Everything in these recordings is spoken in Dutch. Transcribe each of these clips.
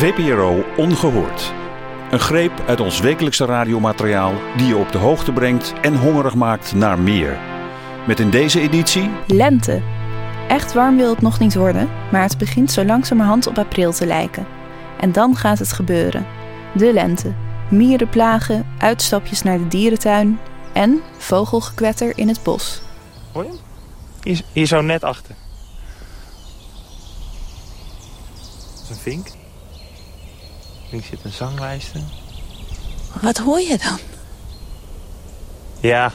VPRO Ongehoord. Een greep uit ons wekelijkse radiomateriaal die je op de hoogte brengt en hongerig maakt naar meer. Met in deze editie... Lente. Echt warm wil het nog niet worden, maar het begint zo langzamerhand op april te lijken. En dan gaat het gebeuren. De lente. Mierenplagen, uitstapjes naar de dierentuin en vogelgekwetter in het bos. Hoor je hem? Hier, hier zo net achter. Dat is een vink. Links zit een zanglijster. Wat hoor je dan? Ja,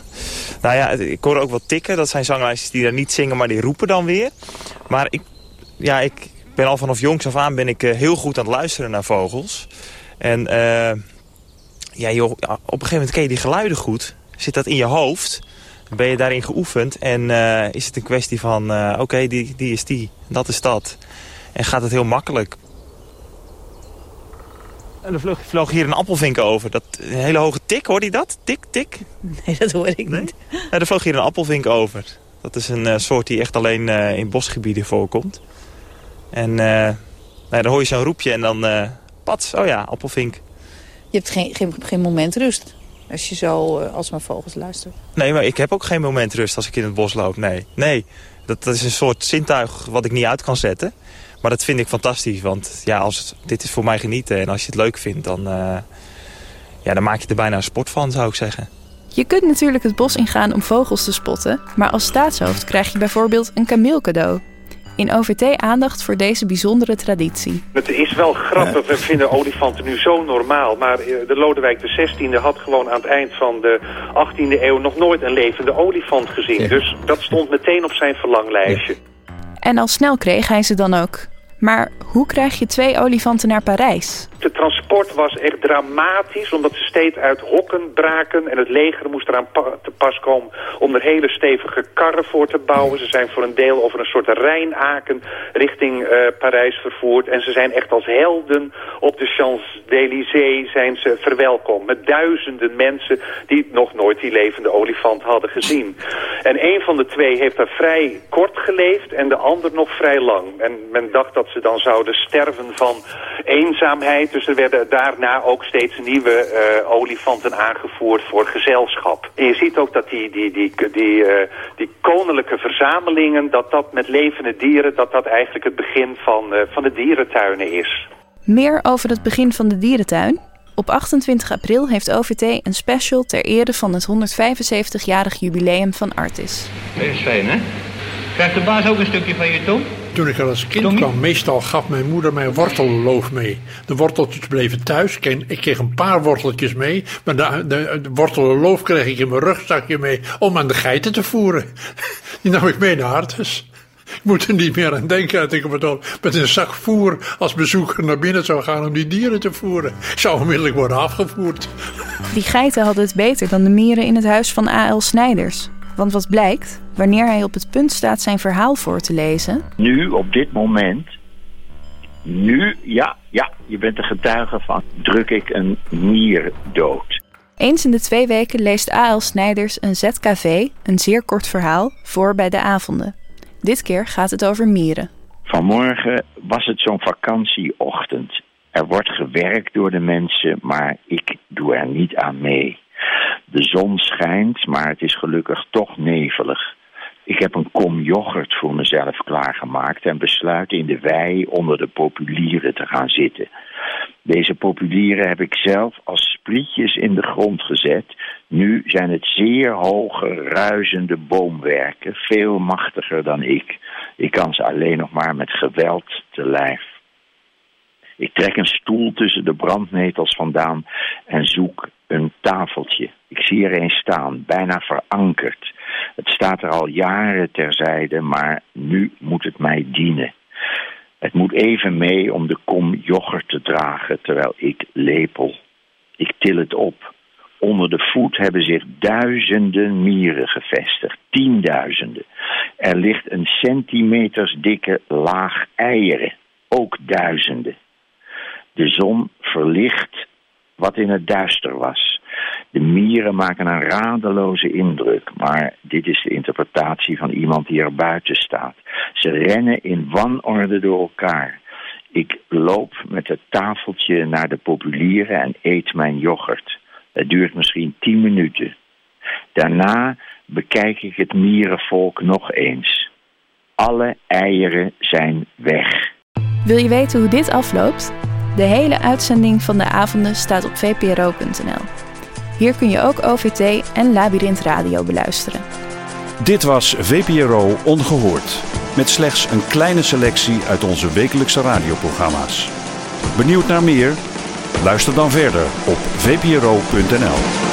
nou ja, ik hoor ook wat tikken. Dat zijn zanglijsters die daar niet zingen, maar die roepen dan weer. Maar ik, ja, ik ben al vanaf jongs af aan ben ik, eh, heel goed aan het luisteren naar vogels. En eh, ja, joh, op een gegeven moment ken je die geluiden goed. Zit dat in je hoofd? Ben je daarin geoefend en eh, is het een kwestie van... oké, die, die is die, dat is dat. En gaat het heel makkelijk. En er vloog, vloog hier een appelvink over. Dat, een hele hoge tik, hoor je dat? Tik, tik? Nee, dat hoor ik Nee? niet. Ja, er vloog hier een appelvink over. Dat is een eh, soort die echt alleen eh, in bosgebieden voorkomt. En eh, nou ja, dan hoor je zo'n roepje en dan... pats, oh ja, appelvink. Je hebt geen, geen, geen moment rust als je zo uh, alsmaar vogels luistert. Nee, maar ik heb ook geen moment rust als ik in het bos loop. Nee, nee. Dat, dat is een soort zintuig wat ik niet uit kan zetten. Maar dat vind ik fantastisch, want ja, als dit is voor mij genieten. En als je het leuk vindt, dan, uh, ja, dan maak je er bijna een sport van, zou ik zeggen. Je kunt natuurlijk het bos ingaan om vogels te spotten, maar als staatshoofd krijg je bijvoorbeeld een kameel cadeau. In OVT aandacht voor deze bijzondere traditie. Het is wel grappig, we vinden olifanten nu zo normaal. Maar de Lodewijk XVI had gewoon aan het eind van de 18e eeuw nog nooit een levende olifant gezien. Ja. Dus dat stond meteen op zijn verlanglijstje. Ja. En al snel kreeg hij ze dan ook. Maar hoe krijg je twee olifanten naar Parijs? De transport was echt dramatisch, omdat ze steeds uit hokken braken. En het leger moest eraan te pas komen om er hele stevige karren voor te bouwen. Ze zijn voor een deel over een soort Rijnaken richting uh, Parijs vervoerd. En ze zijn echt als helden op de Champs-Élysées zijn ze verwelkomd. Met duizenden mensen die nog nooit die levende olifant hadden gezien. En een van de twee heeft daar vrij kort geleefd en de ander nog vrij lang. En men dacht dat ze dan zouden sterven van eenzaamheid. Dus er werden daarna ook steeds nieuwe uh, olifanten aangevoerd voor gezelschap. En je ziet ook dat die, die, die, die, uh, die koninklijke verzamelingen, dat dat met levende dieren, dat dat eigenlijk het begin van, uh, van de dierentuinen is. Meer over het begin van de dierentuin? Op 28 april heeft OVT een special ter ere van het 175-jarig jubileum van Artis. Dat is fijn, hè? Krijgt de baas ook een stukje van je tong? Toen ik als kind Tommy? kwam, meestal gaf mijn moeder mij wortelloof mee. De worteltjes bleven thuis. Ik kreeg een paar worteltjes mee. Maar de, de, de wortelloof kreeg ik in mijn rugzakje mee om aan de geiten te voeren. Die nam ik mee naar Artes. Ik moet er niet meer aan denken dat ik met een zak voer als bezoeker naar binnen zou gaan om die dieren te voeren. Ik zou onmiddellijk worden afgevoerd. Die geiten hadden het beter dan de mieren in het huis van A.L. Snijders. Want wat blijkt, wanneer hij op het punt staat zijn verhaal voor te lezen... Nu, op dit moment, nu, ja, ja, je bent er getuige van, druk ik een mier dood. Eens in de twee weken leest A.L. Snijders een ZKV, een zeer kort verhaal, voor bij de avonden. Dit keer gaat het over mieren. Vanmorgen was het zo'n vakantieochtend. Er wordt gewerkt door de mensen, maar ik doe er niet aan mee. De zon schijnt, maar het is gelukkig toch nevelig. Ik heb een kom yoghurt voor mezelf klaargemaakt en besluit in de wei onder de populieren te gaan zitten. Deze populieren heb ik zelf als sprietjes in de grond gezet. Nu zijn het zeer hoge, ruisende boomwerken, veel machtiger dan ik. Ik kan ze alleen nog maar met geweld te lijf. Ik trek een stoel tussen de brandnetels vandaan en zoek een tafeltje. Ik zie er een staan, bijna verankerd. Het staat er al jaren terzijde, maar nu moet het mij dienen. Het moet even mee om de kom yoghurt te dragen terwijl ik lepel. Ik til het op. Onder de voet hebben zich duizenden mieren gevestigd. Tienduizenden. Er ligt een centimeters dikke laag eieren. Ook duizenden. De zon verlicht wat in het duister was. De mieren maken een radeloze indruk, maar dit is de interpretatie van iemand die er buiten staat. Ze rennen in wanorde door elkaar. Ik loop met het tafeltje naar de populieren en eet mijn yoghurt. Het duurt misschien tien minuten. Daarna bekijk ik het mierenvolk nog eens. Alle eieren zijn weg. Wil je weten hoe dit afloopt? De hele uitzending van de avonden staat op vpro.nl. Hier kun je ook OVT en Labyrinth Radio beluisteren. Dit was VPRO Ongehoord. Met slechts een kleine selectie uit onze wekelijkse radioprogramma's. Benieuwd naar meer? Luister dan verder op vpro.nl.